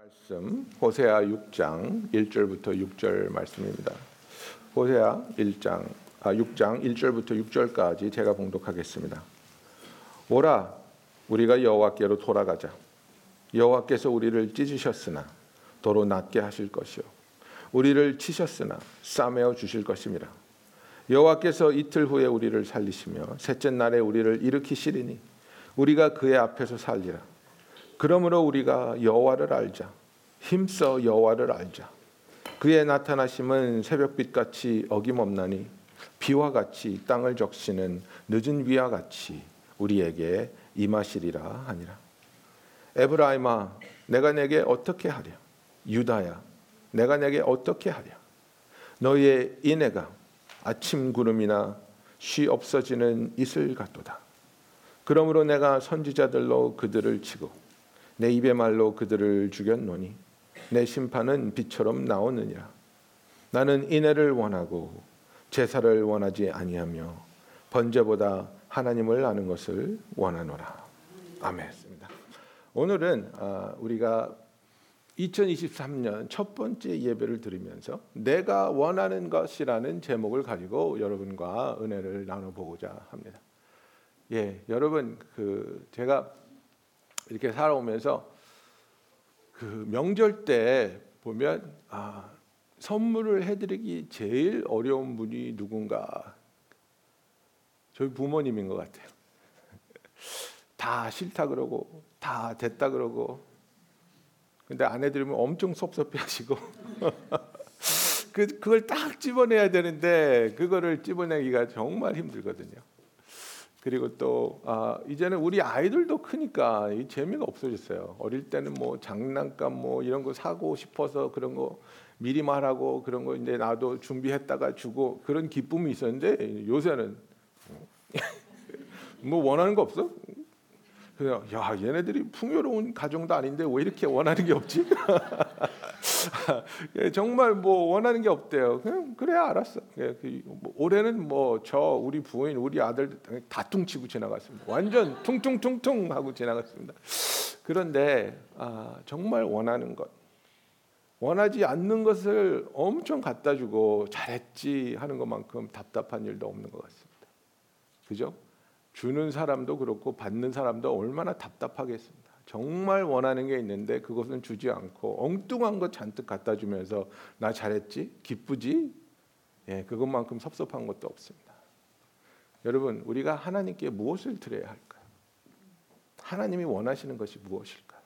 말씀 호세아 6장 1절부터 6절 말씀입니다. 호세아 1장 아 6장 1절부터 6절까지 제가 봉독하겠습니다. 오라 우리가 여호와께로 돌아가자. 여호와께서 우리를 찢으셨으나 도로 낫게 하실 것이요 우리를 치셨으나 싸매어 주실 것입니다. 여호와께서 이틀 후에 우리를 살리시며 셋째 날에 우리를 일으키시리니 우리가 그의 앞에서 살리라. 그러므로 우리가 여호와를 알자. 힘써 여호와를 알자. 그의 나타나심은 새벽빛 같이 어김없나니 비와 같이 땅을 적시는 늦은 비와 같이 우리에게 임하시리라 하니라. 에브라임아 내가 내게 어떻게 하랴 유다야 내가 내게 어떻게 하랴 너희의 인애가 아침 구름이나 쉬 없어지는 이슬 같도다. 그러므로 내가 선지자들로 그들을 치고 내 입의 말로 그들을 죽였노니 내 심판은 빛처럼 나오느니라. 나는 인애를 원하고 제사를 원하지 아니하며 번제보다 하나님을 아는 것을 원하노라. 아멘. 오늘은 아, 우리가 2023년 첫 번째 예배를 드리면서 내가 원하는 것이라는 제목을 가지고 여러분과 은혜를 나눠보고자 합니다. 예, 여러분 그 제가 이렇게 살아오면서 그 명절 때 보면 아, 선물을 해드리기 제일 어려운 분이 누군가 저희 부모님인 것 같아요. 다 싫다 그러고 다 됐다 그러고 근데 아내들이면 엄청 섭섭해하시고 그 그걸 딱 집어내야 되는데 그거를 집어내기가 정말 힘들거든요. 그리고 또 아, 이제는 우리 아이들도 크니까 이 재미가 없어졌어요. 어릴 때는 뭐 장난감 뭐 이런 거 사고 싶어서 그런 거 미리 말하고 그런 거 이제 나도 준비했다가 주고 그런 기쁨이 있었는데 요새는 뭐 원하는 거 없어? 그냥 야 얘네들이 풍요로운 가정도 아닌데 왜 이렇게 원하는 게 없지? 예, 정말 뭐 원하는 게 없대요. 그냥 그래 알았어. 예, 그, 뭐, 올해는 뭐 저 우리 부인 우리 아들 다 퉁치고 지나갔습니다. 완전 퉁퉁퉁퉁 하고 지나갔습니다. 그런데 아, 정말 원하는 것 원하지 않는 것을 엄청 갖다 주고 잘했지 하는 것만큼 답답한 일도 없는 것 같습니다. 그죠? 주는 사람도 그렇고 받는 사람도 얼마나 답답하겠습니다. 정말 원하는 게 있는데 그것은 주지 않고 엉뚱한 것 잔뜩 갖다 주면서 나 잘했지? 기쁘지? 예, 그것만큼 섭섭한 것도 없습니다. 여러분, 우리가 하나님께 무엇을 드려야 할까요? 하나님이 원하시는 것이 무엇일까요?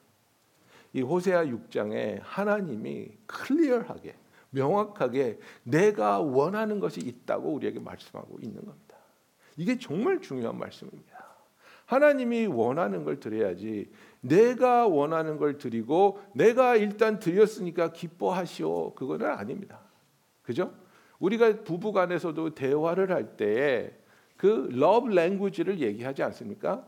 이 호세아 6장에 하나님이 클리어하게 명확하게 내가 원하는 것이 있다고 우리에게 말씀하고 있는 겁니다. 이게 정말 중요한 말씀입니다. 하나님이 원하는 걸 드려야지 내가 원하는 걸 드리고 내가 일단 드렸으니까 기뻐하시오 그거는 아닙니다. 그죠? 우리가 부부 간에서도 대화를 할 때에 그 love language를 얘기하지 않습니까?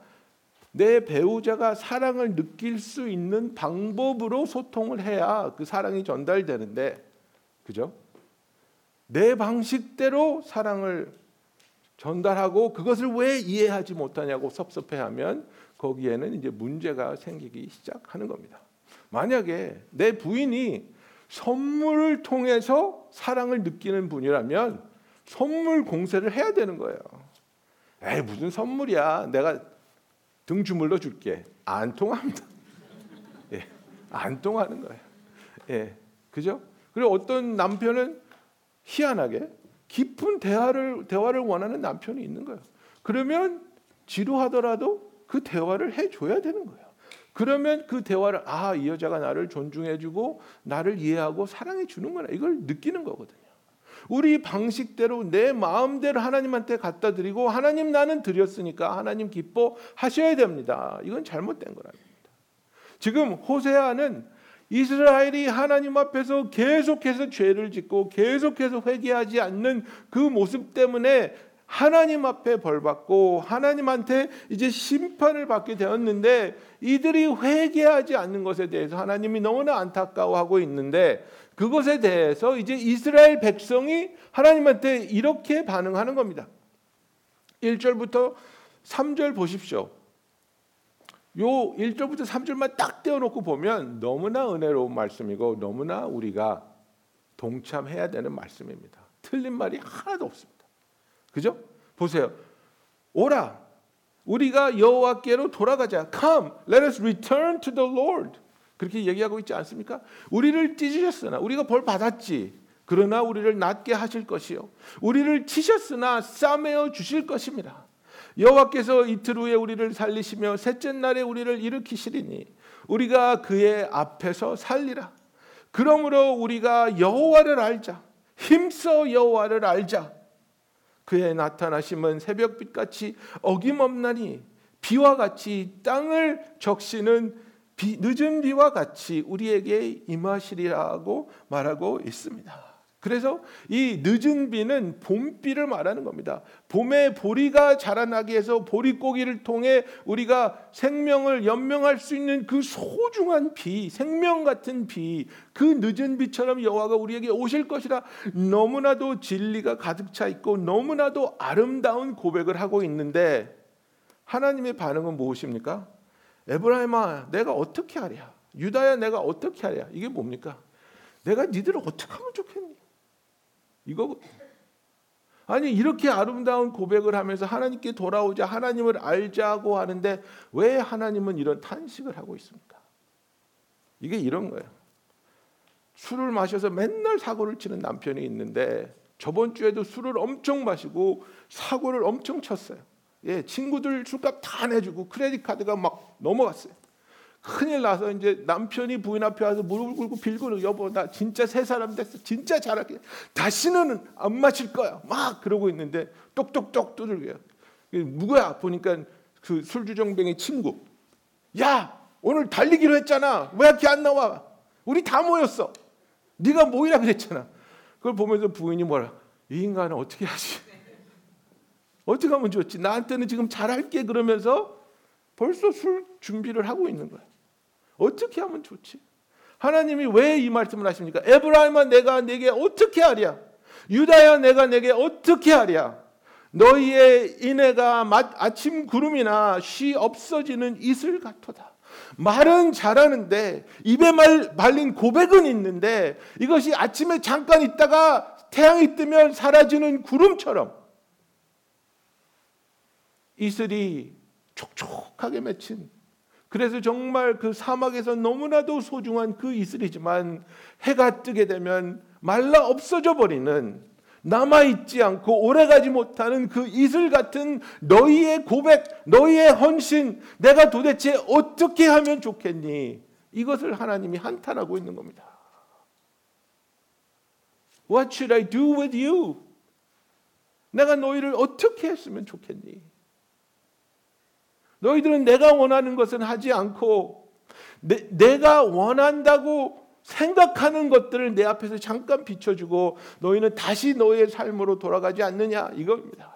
내 배우자가 사랑을 느낄 수 있는 방법으로 소통을 해야 그 사랑이 전달되는데 그죠? 내 방식대로 사랑을 전달하고 그것을 왜 이해하지 못하냐고 섭섭해하면 거기에는 이제 문제가 생기기 시작하는 겁니다. 만약에 내 부인이 선물을 통해서 사랑을 느끼는 분이라면 선물 공세를 해야 되는 거예요. 에이 무슨 선물이야? 내가 등 주물러 줄게. 안 통합니다. 예, 안 통하는 거예요. 예, 그죠? 그리고 어떤 남편은 희한하게 깊은 대화를 대화를 원하는 남편이 있는 거예요. 그러면 지루하더라도 그 대화를 해줘야 되는 거예요. 그러면 그 대화를 아 이 여자가 나를 존중해주고 나를 이해하고 사랑해 주는구나 이걸 느끼는 거거든요. 우리 방식대로 내 마음대로 하나님한테 갖다 드리고 하나님 나는 드렸으니까 하나님 기뻐하셔야 됩니다. 이건 잘못된 거랍니다. 지금 호세아는 이스라엘이 하나님 앞에서 계속해서 죄를 짓고 계속해서 회개하지 않는 그 모습 때문에 하나님 앞에 벌받고 하나님한테 이제 심판을 받게 되었는데 이들이 회개하지 않는 것에 대해서 하나님이 너무나 안타까워하고 있는데 그것에 대해서 이제 이스라엘 백성이 하나님한테 이렇게 반응하는 겁니다. 1절부터 3절 보십시오. 요 1절부터 3절만 딱 떼어놓고 보면 너무나 은혜로운 말씀이고 너무나 우리가 동참해야 되는 말씀입니다. 틀린 말이 하나도 없습니다. 그죠? 보세요. 오라. 우리가 여호와께로 돌아가자. Come, let us return to the Lord. 그렇게 얘기하고 있지 않습니까? 우리를 찢으셨으나 우리가 벌 받았지. 그러나 우리를 낫게 하실 것이요. 우리를 치셨으나 싸매어 주실 것입니다. 여호와께서 이틀 후에 우리를 살리시며 셋째 날에 우리를 일으키시리니 우리가 그의 앞에서 살리라. 그러므로 우리가 여호와를 알자. 힘써 여호와를 알자. 그의 나타나심은 새벽빛 같이 어김없나니 비와 같이 땅을 적시는 비, 늦은 비와 같이 우리에게 임하시리라고 말하고 있습니다. 그래서 이 늦은 비는 봄비를 말하는 겁니다. 봄에 보리가 자라나게 해서 보리고기를 통해 우리가 생명을 연명할 수 있는 그 소중한 비, 생명 같은 비, 그 늦은 비처럼 여호와가 우리에게 오실 것이라 너무나도 진리가 가득 차 있고 너무나도 아름다운 고백을 하고 있는데 하나님의 반응은 무엇입니까? 에브라임아, 내가 어떻게 하랴? 유다야, 내가 어떻게 하랴? 이게 뭡니까? 내가 니들을 어떻게 하면 좋겠니? 이거 아니 이렇게 아름다운 고백을 하면서 하나님께 돌아오자 하나님을 알자고 하는데 왜 하나님은 이런 탄식을 하고 있습니까? 이게 이런 거예요. 술을 마셔서 맨날 사고를 치는 남편이 있는데 저번 주에도 술을 엄청 마시고 사고를 엄청 쳤어요. 예, 친구들 술값 다 내주고 크레딧 카드가 막 넘어갔어요. 큰일 나서 이제 남편이 부인 앞에 와서 무릎을 꿇고 빌고 여보 나 진짜 새 사람 됐어. 진짜 잘할게. 다시는 안 마실 거야. 막 그러고 있는데 똑똑똑 두들겨요. 누구야? 보니까 그 술주정뱅이 친구. 야 오늘 달리기로 했잖아. 왜 이렇게 안 나와? 우리 다 모였어. 네가 모이라 그랬잖아. 그걸 보면서 부인이 뭐라 이 인간은 어떻게 하지? 어떻게 하면 좋지? 나한테는 지금 잘할게. 그러면서 벌써 술 준비를 하고 있는 거야 어떻게 하면 좋지? 하나님이 왜 이 말씀을 하십니까? 에브라임아 내가 내게 어떻게 하랴? 유다야 내가 내게 어떻게 하랴? 너희의 인애가 아침 구름이나 쉬 없어지는 이슬 같도다. 말은 잘하는데 입에 말, 발린 고백은 있는데 이것이 아침에 잠깐 있다가 태양이 뜨면 사라지는 구름처럼 이슬이 촉촉하게 맺힌 그래서 정말 그 사막에서 너무나도 소중한 그 이슬이지만 해가 뜨게 되면 말라 없어져 버리는 남아있지 않고 오래가지 못하는 그 이슬 같은 너희의 고백, 너희의 헌신, 내가 도대체 어떻게 하면 좋겠니? 이것을 하나님이 한탄하고 있는 겁니다. What should I do with you? 내가 너희를 어떻게 했으면 좋겠니? 너희들은 내가 원하는 것은 하지 않고 내, 내가 원한다고 생각하는 것들을 내 앞에서 잠깐 비춰주고 너희는 다시 너의 삶으로 돌아가지 않느냐 이겁니다.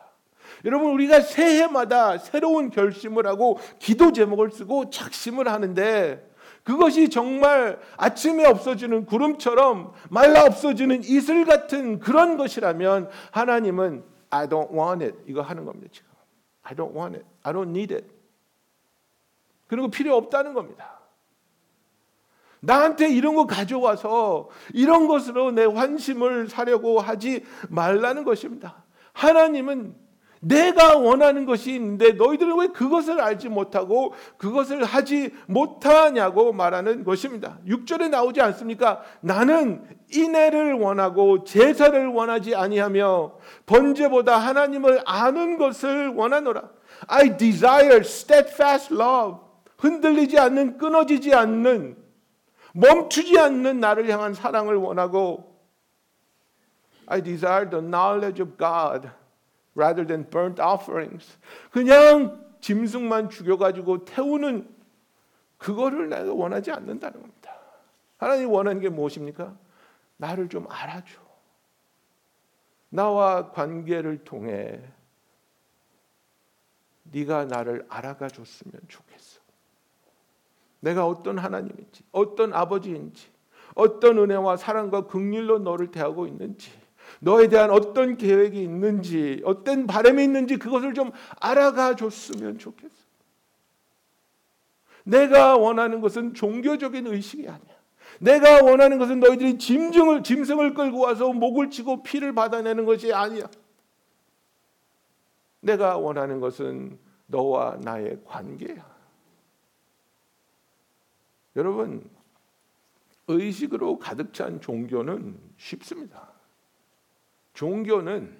여러분 우리가 새해마다 새로운 결심을 하고 기도 제목을 쓰고 작심을 하는데 그것이 정말 아침에 없어지는 구름처럼 말라 없어지는 이슬 같은 그런 것이라면 하나님은 I don't want it 이거 하는 겁니다 지금. I don't want it. I don't need it. 그리고 필요 없다는 겁니다. 나한테 이런 거 가져와서 이런 것으로 내 환심을 사려고 하지 말라는 것입니다. 하나님은 내가 원하는 것이 있는데 너희들은 왜 그것을 알지 못하고 그것을 하지 못하냐고 말하는 것입니다. 6절에 나오지 않습니까? 나는 인애를 원하고 제사를 원하지 아니하며 번제보다 하나님을 아는 것을 원하노라. I desire steadfast love. 흔들리지 않는 끊어지지 않는 멈추지 않는 나를 향한 사랑을 원하고 I desire the knowledge of God rather than burnt offerings. 그냥 짐승만 죽여가지고 태우는 그거를 내가 원하지 않는다는 겁니다. 하나님 원하는 게 무엇입니까? 나를 좀 알아줘. 나와 관계를 통해 네가 나를 알아가 줬으면 좋겠어. 내가 어떤 하나님인지, 어떤 아버지인지, 어떤 은혜와 사랑과 긍휼로 너를 대하고 있는지, 너에 대한 어떤 계획이 있는지, 어떤 바람이 있는지 그것을 좀 알아가 줬으면 좋겠어. 내가 원하는 것은 종교적인 의식이 아니야. 내가 원하는 것은 너희들이 짐승을 짐승을 끌고 와서 목을 치고 피를 받아내는 것이 아니야. 내가 원하는 것은 너와 나의 관계야. 여러분 의식으로 가득 찬 종교는 쉽습니다. 종교는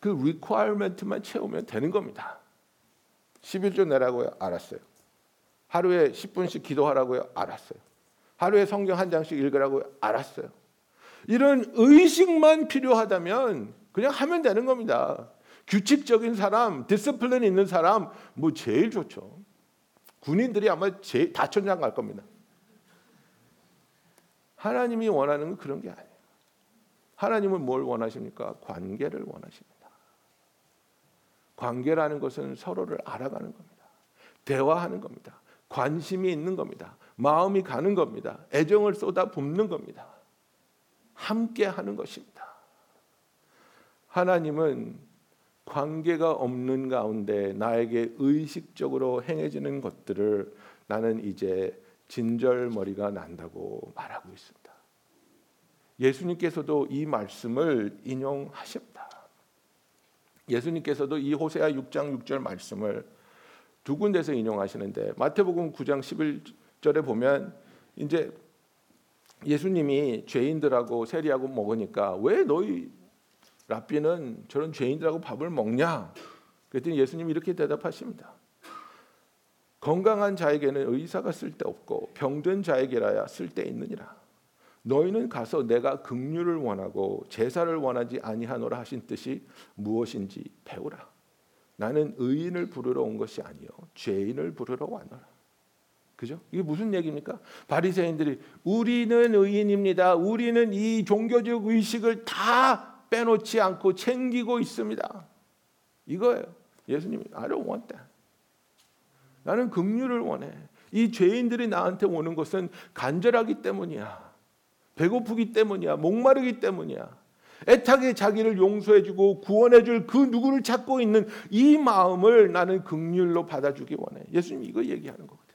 그 requirement만 채우면 되는 겁니다. 11조 내라고요? 알았어요. 하루에 10분씩 기도하라고요? 알았어요. 하루에 성경 한 장씩 읽으라고요? 알았어요. 이런 의식만 필요하다면 그냥 하면 되는 겁니다. 규칙적인 사람, discipline 있는 사람 뭐 제일 좋죠. 군인들이 아마 제일 다 천당 갈 겁니다. 하나님이 원하는 건 그런 게 아니에요. 하나님은 뭘 원하십니까? 관계를 원하십니다. 관계라는 것은 서로를 알아가는 겁니다. 대화하는 겁니다. 관심이 있는 겁니다. 마음이 가는 겁니다. 애정을 쏟아 붓는 겁니다. 함께 하는 것입니다. 하나님은 관계가 없는 가운데 나에게 의식적으로 행해지는 것들을 나는 이제 진절머리가 난다고 말하고 있습니다. 예수님께서도 이 말씀을 인용하십니다. 예수님께서도 이 호세아 6장 6절 말씀을 두 군데서 인용하시는데 마태복음 9장 11절에 보면 이제 예수님이 죄인들하고 세리하고 먹으니까 왜 너희 랍비는 저런 죄인들하고 밥을 먹냐? 그랬더니 예수님이 이렇게 대답하십니다. 건강한 자에게는 의사가 쓸데없고 병든 자에게라야 쓸데있느니라. 너희는 가서 내가 긍휼을 원하고 제사를 원하지 아니하노라 하신 뜻이 무엇인지 배우라. 나는 의인을 부르러 온 것이 아니요 죄인을 부르러 왔노라. 그죠? 이게 무슨 얘기입니까? 바리새인들이 우리는 의인입니다. 우리는 이 종교적 의식을 다 빼놓지 않고 챙기고 있습니다. 이거예요. 예수님이 I don't want that. 나는 긍휼을 원해. 이 죄인들이 나한테 오는 것은 간절하기 때문이야. 배고프기 때문이야. 목마르기 때문이야. 애타게 자기를 용서해 주고 구원해 줄 그 누구를 찾고 있는 이 마음을 나는 극률로 받아주기 원해. 예수님 이거 얘기하는 거거든.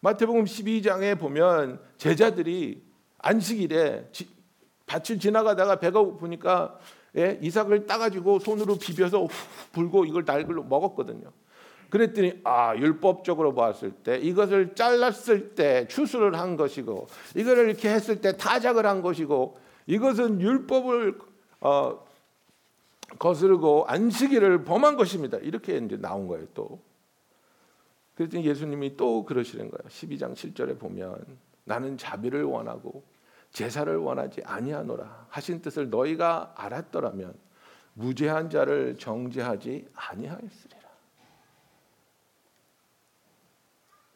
마태복음 12장에 보면 제자들이 안식일에 지, 밭을 지나가다가 배가 고프니까 예, 이삭을 따가지고 손으로 비벼서 후 불고 이걸 날글로 먹었거든요. 그랬더니 아 율법적으로 봤을 때 이것을 잘랐을 때 추수를 한 것이고 이거를 이렇게 했을 때 타작을 한 것이고 이것은 율법을 어, 거스르고 안식일을 범한 것입니다. 이렇게 이제 나온 거예요. 또 그랬더니 예수님이 또 그러시는 거예요. 12장 7절에 보면 나는 자비를 원하고 제사를 원하지 아니하노라 하신 뜻을 너희가 알았더라면 무죄한 자를 정죄하지 아니하였으리라.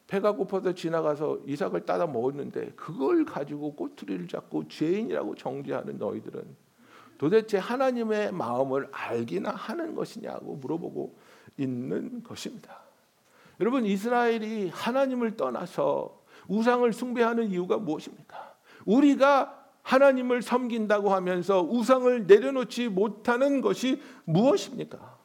배가 고파서 지나가서 이삭을 따다 먹었는데 그걸 가지고 꼬투리를 잡고 죄인이라고 정죄하는 너희들은 도대체 하나님의 마음을 알기나 하는 것이냐고 물어보고 있는 것입니다. 여러분 이스라엘이 하나님을 떠나서 우상을 숭배하는 이유가 무엇입니까? 우리가 하나님을 섬긴다고 하면서 우상을 내려놓지 못하는 것이 무엇입니까?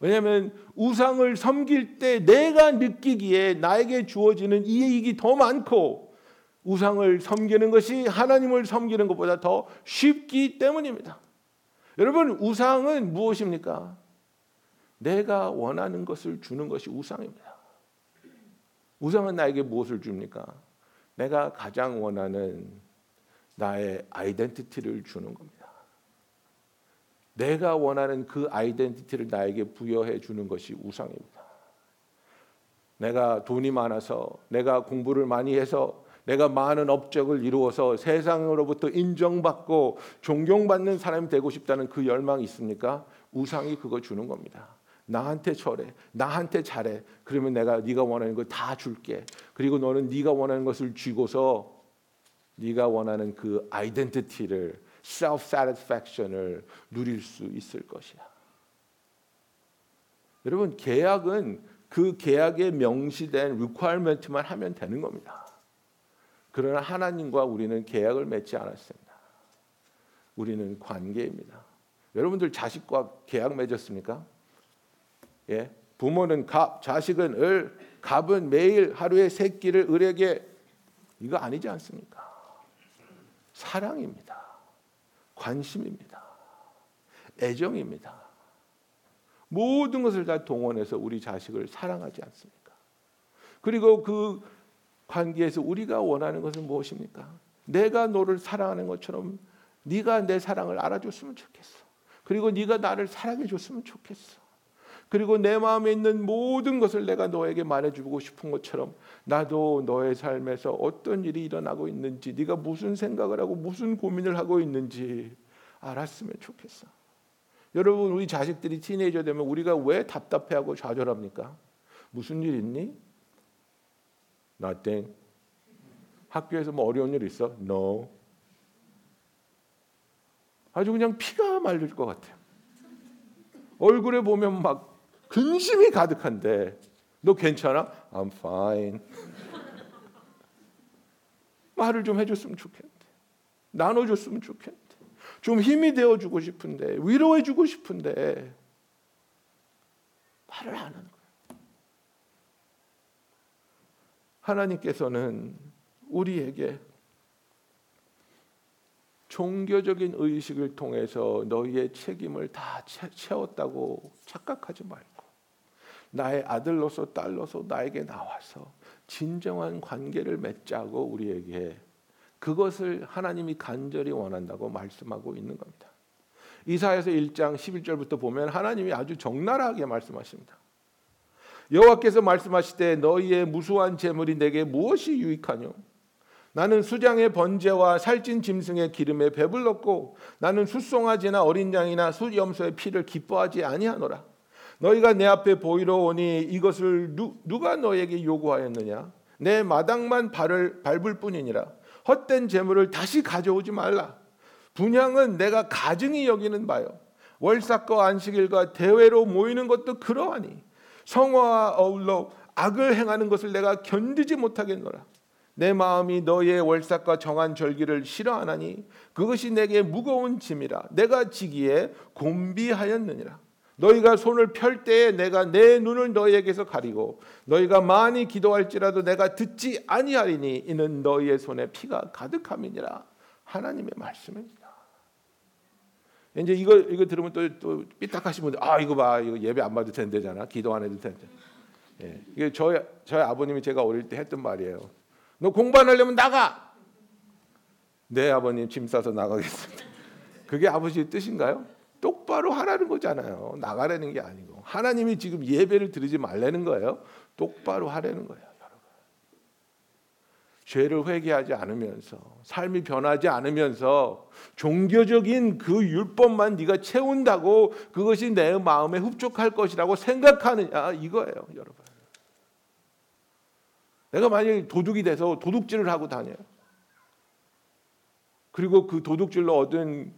왜냐하면 우상을 섬길 때 내가 느끼기에 나에게 주어지는 이익이 더 많고 우상을 섬기는 것이 하나님을 섬기는 것보다 더 쉽기 때문입니다. 여러분 우상은 무엇입니까? 내가 원하는 것을 주는 것이 우상입니다. 우상은 나에게 무엇을 줍니까? 내가 가장 원하는 나의 아이덴티티를 주는 겁니다. 내가 원하는 그 아이덴티티를 나에게 부여해 주는 것이 우상입니다. 내가 돈이 많아서 내가 공부를 많이 해서 내가 많은 업적을 이루어서 세상으로부터 인정받고 존경받는 사람이 되고 싶다는 그 열망이 있습니까? 우상이 그거 주는 겁니다. 나한테 절해, 나한테 잘해. 그러면 내가 네가 원하는 걸 다 줄게. 그리고 너는 네가 원하는 것을 쥐고서 네가 원하는 그 아이덴티티를 self satisfaction을 누릴 수 있을 것이야. 여러분 계약은 그 계약에 명시된 requirement만 하면 되는 겁니다. 그러나 하나님과 우리는 계약을 맺지 않았습니다. 우리는 관계입니다. 여러분들 자식과 계약 맺었습니까? 예, 부모는 갑, 자식은 을, 갑은 매일 하루에 세 끼를 을에게 이거 아니지 않습니까? 사랑입니다. 관심입니다. 애정입니다. 모든 것을 다 동원해서 우리 자식을 사랑하지 않습니까? 그리고 그 관계에서 우리가 원하는 것은 무엇입니까? 내가 너를 사랑하는 것처럼 네가 내 사랑을 알아줬으면 좋겠어. 그리고 네가 나를 사랑해 줬으면 좋겠어. 그리고 내 마음에 있는 모든 것을 내가 너에게 말해주고 싶은 것처럼 나도 너의 삶에서 어떤 일이 일어나고 있는지 네가 무슨 생각을 하고 무슨 고민을 하고 있는지 알았으면 좋겠어. 여러분 우리 자식들이 티네이저 되면 우리가 왜 답답해하고 좌절합니까? 무슨 일 있니? Nothing. 학교에서 뭐 어려운 일 있어? No. 아주 그냥 피가 말릴 것 같아요. 얼굴에 보면 막 근심이 가득한데 너 괜찮아? I'm fine. 말을 좀 해줬으면 좋겠는데 나눠줬으면 좋겠는데 좀 힘이 되어주고 싶은데 위로해주고 싶은데 말을 안 하는 거예요. 하나님께서는 우리에게 종교적인 의식을 통해서 너희의 책임을 다 채웠다고 착각하지 말고 나의 아들로서 딸로서 나에게 나와서 진정한 관계를 맺자고 우리에게 그것을 하나님이 간절히 원한다고 말씀하고 있는 겁니다. 이사야서 1장 11절부터 보면 하나님이 아주 적나라하게 말씀하십니다. 여호와께서 말씀하시되 너희의 무수한 재물이 내게 무엇이 유익하뇨? 나는 수장의 번제와 살찐 짐승의 기름에 배불렀고 나는 숫송아지나 어린 양이나 숫염소의 피를 기뻐하지 아니하노라. 너희가 내 앞에 보이러 오니 이것을 누, 누가 너에게 요구하였느냐? 내 마당만 발을 밟을 뿐이니라. 헛된 재물을 다시 가져오지 말라. 분양은 내가 가증히 여기는 바요. 월삭과 안식일과 대회로 모이는 것도 그러하니 성화와 어울러 악을 행하는 것을 내가 견디지 못하겠노라. 내 마음이 너의 월삭과 정한 절기를 싫어하나니 그것이 내게 무거운 짐이라 내가 지기에 곤비하였느니라 너희가 손을 펼 때에 내가 내 눈을 너희에게서 가리고 너희가 많이 기도할지라도 내가 듣지 아니하리니 이는 너희의 손에 피가 가득함이니라 하나님의 말씀입니다. 이제 이거 이거 들으면 또 또 삐딱하신 분들 아 이거 봐 이거 예배 안 받을 텐데잖아 기도 안 해도 텐데 예, 이게 저희 저희 아버님이 제가 어릴 때 했던 말이에요. 너 공부 안 하려면 나가. 네 아버님 짐 싸서 나가겠습니다. 그게 아버지의 뜻인가요? 똑바로 하라는 거잖아요. 나가라는 게 아니고 하나님이 지금 예배를 드리지 말라는 거예요. 똑바로 하라는 거예요, 여러분. 죄를 회개하지 않으면서 삶이 변하지 않으면서 종교적인 그 율법만 네가 채운다고 그것이 내 마음에 흡족할 것이라고 생각하느냐 이거예요, 여러분. 내가 만약에 도둑이 돼서 도둑질을 하고 다녀요. 그리고 그 도둑질로 얻은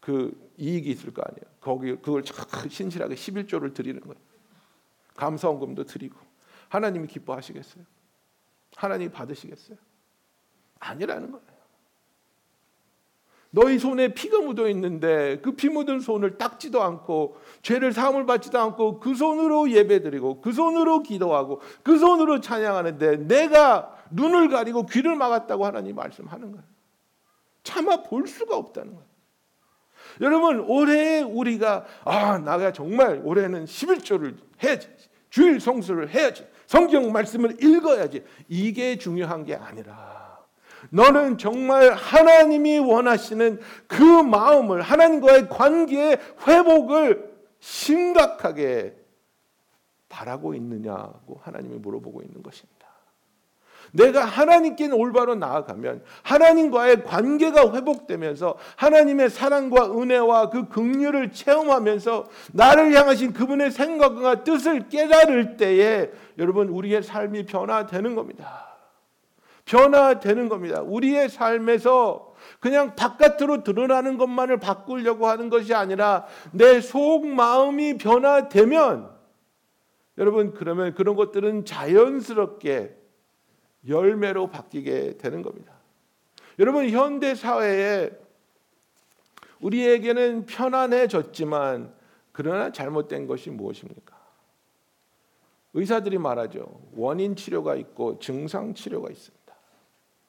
그 이익이 있을 거 아니에요. 거기 그걸 신실하게 11조를 드리는 거예요. 감사원금도 드리고 하나님이 기뻐하시겠어요? 하나님이 받으시겠어요? 아니라는 거예요. 너희 손에 피가 묻어 있는데 그 피 묻은 손을 닦지도 않고 죄를 사함을 받지도 않고 그 손으로 예배드리고 그 손으로 기도하고 그 손으로 찬양하는데 내가 눈을 가리고 귀를 막았다고 하나님 말씀하는 거예요. 차마 볼 수가 없다는 거예요. 여러분 올해 우리가 아 나가 정말 올해는 11조를 해야지. 주일 성수를 해야지. 성경 말씀을 읽어야지. 이게 중요한 게 아니라 너는 정말 하나님이 원하시는 그 마음을 하나님과의 관계의 회복을 심각하게 바라고 있느냐고 하나님이 물어보고 있는 것입니다. 내가 하나님께 올바로 나아가면 하나님과의 관계가 회복되면서 하나님의 사랑과 은혜와 그 긍휼을 체험하면서 나를 향하신 그분의 생각과 뜻을 깨달을 때에 여러분 우리의 삶이 변화되는 겁니다. 변화되는 겁니다. 우리의 삶에서 그냥 바깥으로 드러나는 것만을 바꾸려고 하는 것이 아니라 내 속 마음이 변화되면 여러분 그러면 그런 것들은 자연스럽게 열매로 바뀌게 되는 겁니다. 여러분 현대 사회에 우리에게는 편안해졌지만 그러나 잘못된 것이 무엇입니까? 의사들이 말하죠. 원인 치료가 있고 증상 치료가 있습니다.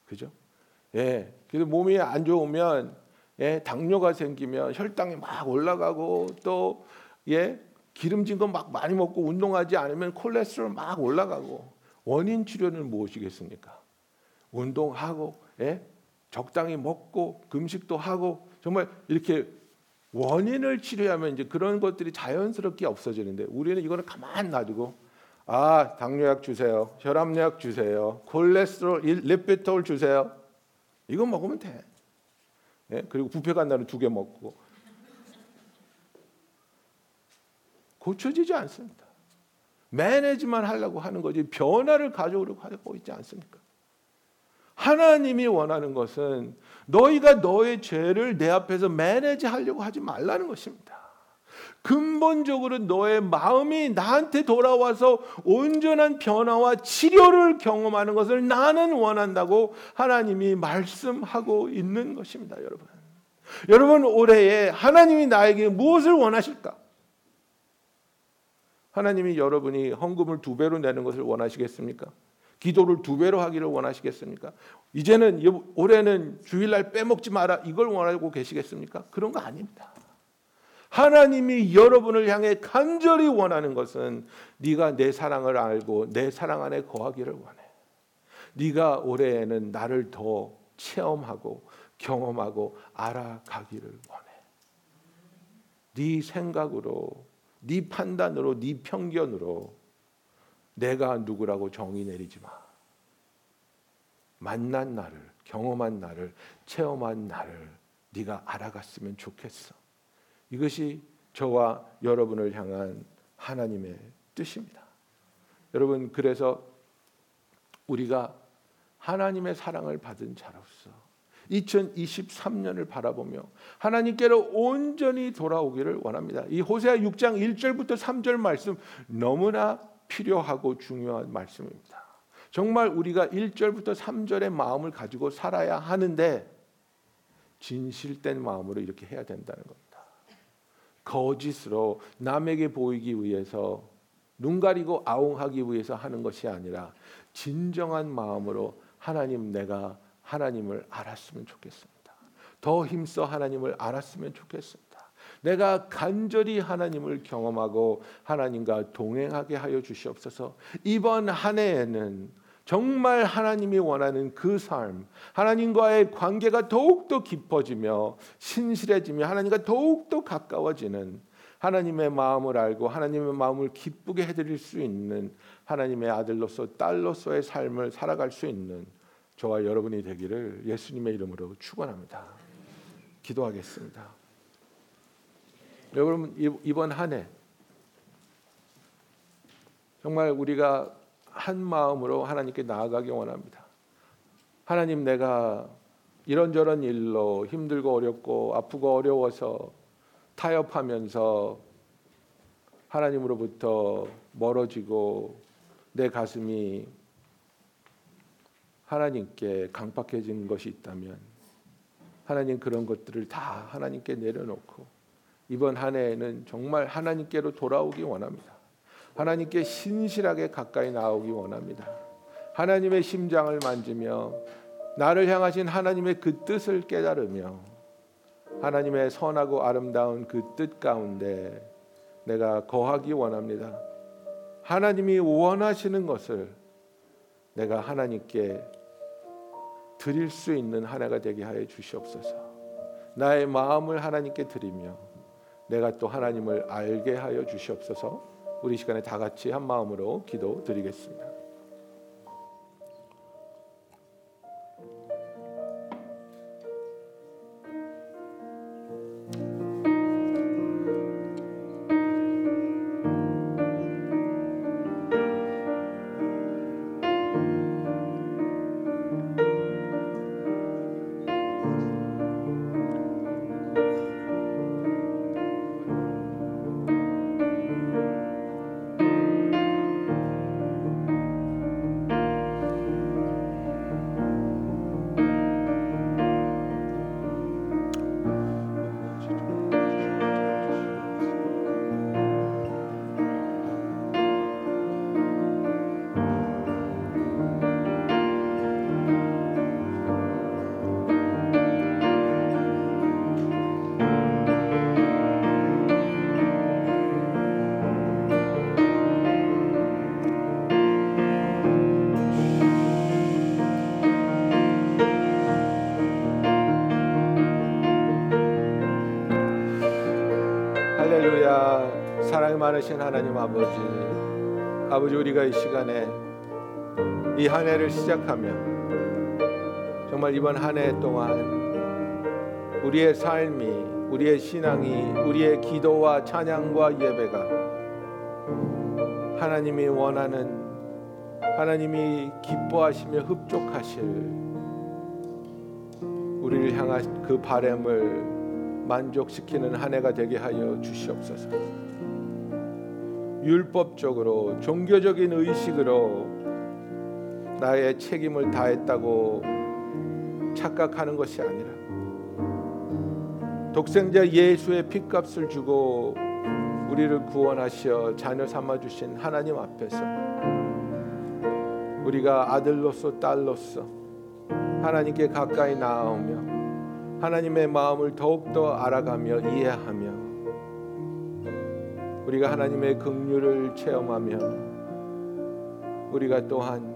그죠? 예. 그래서 몸이 안 좋으면 예, 당뇨가 생기면 혈당이 막 올라가고 또 예, 기름진 거 막 많이 먹고 운동하지 않으면 콜레스테롤 막 올라가고 원인 치료는 무엇이겠습니까? 운동하고 예? 적당히 먹고 금식도 하고 정말 이렇게 원인을 치료하면 이제 그런 것들이 자연스럽게 없어지는데 우리는 이거는 가만 놔두고 아 당뇨약 주세요, 혈압약 주세요, 콜레스테롤, 리피톨 주세요. 이거 먹으면 돼. 예? 그리고 부패 간다는 두 개 먹고 고쳐지지 않습니다. 매니지만 하려고 하는 거지 변화를 가져오려고 하고 있지 않습니까? 하나님이 원하는 것은 너희가 너의 죄를 내 앞에서 매니지 하려고 하지 말라는 것입니다. 근본적으로 너의 마음이 나한테 돌아와서 온전한 변화와 치료를 경험하는 것을 나는 원한다고 하나님이 말씀하고 있는 것입니다, 여러분. 여러분 올해에 하나님이 나에게 무엇을 원하실까? 하나님이 여러분이 헌금을 두 배로 내는 것을 원하시겠습니까? 기도를 두 배로 하기를 원하시겠습니까? 이제는 올해는 주일날 빼먹지 마라 이걸 원하고 계시겠습니까? 그런 거 아닙니다. 하나님이 여러분을 향해 간절히 원하는 것은 네가 내 사랑을 알고 내 사랑 안에 거하기를 원해. 네가 올해에는 나를 더 체험하고 경험하고 알아가기를 원해. 네 생각으로, 네 판단으로, 네 편견으로 내가 누구라고 정의 내리지 마. 만난 나를, 경험한 나를, 체험한 나를 네가 알아갔으면 좋겠어. 이것이 저와 여러분을 향한 하나님의 뜻입니다. 여러분 그래서 우리가 하나님의 사랑을 받은 자로서 2023년을 바라보며 하나님께로 온전히 돌아오기를 원합니다. 이 호세아 6장 1절부터 3절 말씀 너무나 필요하고 중요한 말씀입니다. 정말 우리가 1절부터 3절의 마음을 가지고 살아야 하는데 진실된 마음으로 이렇게 해야 된다는 겁니다. 거짓으로 남에게 보이기 위해서 눈 가리고 아웅하기 위해서 하는 것이 아니라 진정한 마음으로 하나님 내가 하나님을 알았으면 좋겠습니다. 더 힘써 하나님을 알았으면 좋겠습니다. 내가 간절히 하나님을 경험하고 하나님과 동행하게 하여 주시옵소서. 이번 한 해에는 정말 하나님이 원하는 그 삶, 하나님과의 관계가 더욱더 깊어지며 신실해지며 하나님과 더욱더 가까워지는 하나님의 마음을 알고 하나님의 마음을 기쁘게 해드릴 수 있는 하나님의 아들로서 딸로서의 삶을 살아갈 수 있는 저와 여러분이 되기를 예수님의 이름으로 축원합니다. 기도하겠습니다. 여러분 이번 한 해 정말 우리가 한 마음으로 하나님께 나아가기 원합니다. 하나님 내가 이런저런 일로 힘들고 어렵고 아프고 어려워서 타협하면서 하나님으로부터 멀어지고 내 가슴이 하나님께 강팍해진 것이 있다면 하나님 그런 것들을 다 하나님께 내려놓고 이번 한 해에는 정말 하나님께로 돌아오기 원합니다. 하나님께 신실하게 가까이 나오기 원합니다. 하나님의 심장을 만지며 나를 향하신 하나님의 그 뜻을 깨달으며 하나님의 선하고 아름다운 그 뜻 가운데 내가 거하기 원합니다. 하나님이 원하시는 것을 내가 하나님께 드릴 수 있는 하나가 되게 하여 주시옵소서. 나의 마음을 하나님께 드리며 내가 또 하나님을 알게 하여 주시옵소서. 우리 시간에 다 같이 한 마음으로 기도 드리겠습니다. 많으신 하나님 아버지 아버지 우리가 이 시간에 이 한 해를 시작하며 정말 이번 한 해 동안 우리의 삶이 우리의 신앙이 우리의 기도와 찬양과 예배가 하나님이 원하는 하나님이 기뻐하시며 흡족하실 우리를 향한 그 바램을 만족시키는 한 해가 되게 하여 주시옵소서. 율법적으로 종교적인 의식으로 나의 책임을 다했다고 착각하는 것이 아니라 독생자 예수의 피값을 주고 우리를 구원하시어 자녀 삼아 주신 하나님 앞에서 우리가 아들로서 딸로서 하나님께 가까이 나아오며 하나님의 마음을 더욱더 알아가며 이해하며 우리가 하나님의 긍휼을 체험하며 우리가 또한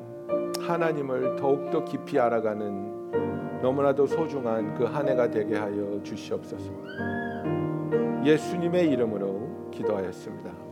하나님을 더욱더 깊이 알아가는 너무나도 소중한 그 한 해가 되게 하여 주시옵소서. 예수님의 이름으로 기도하였습니다.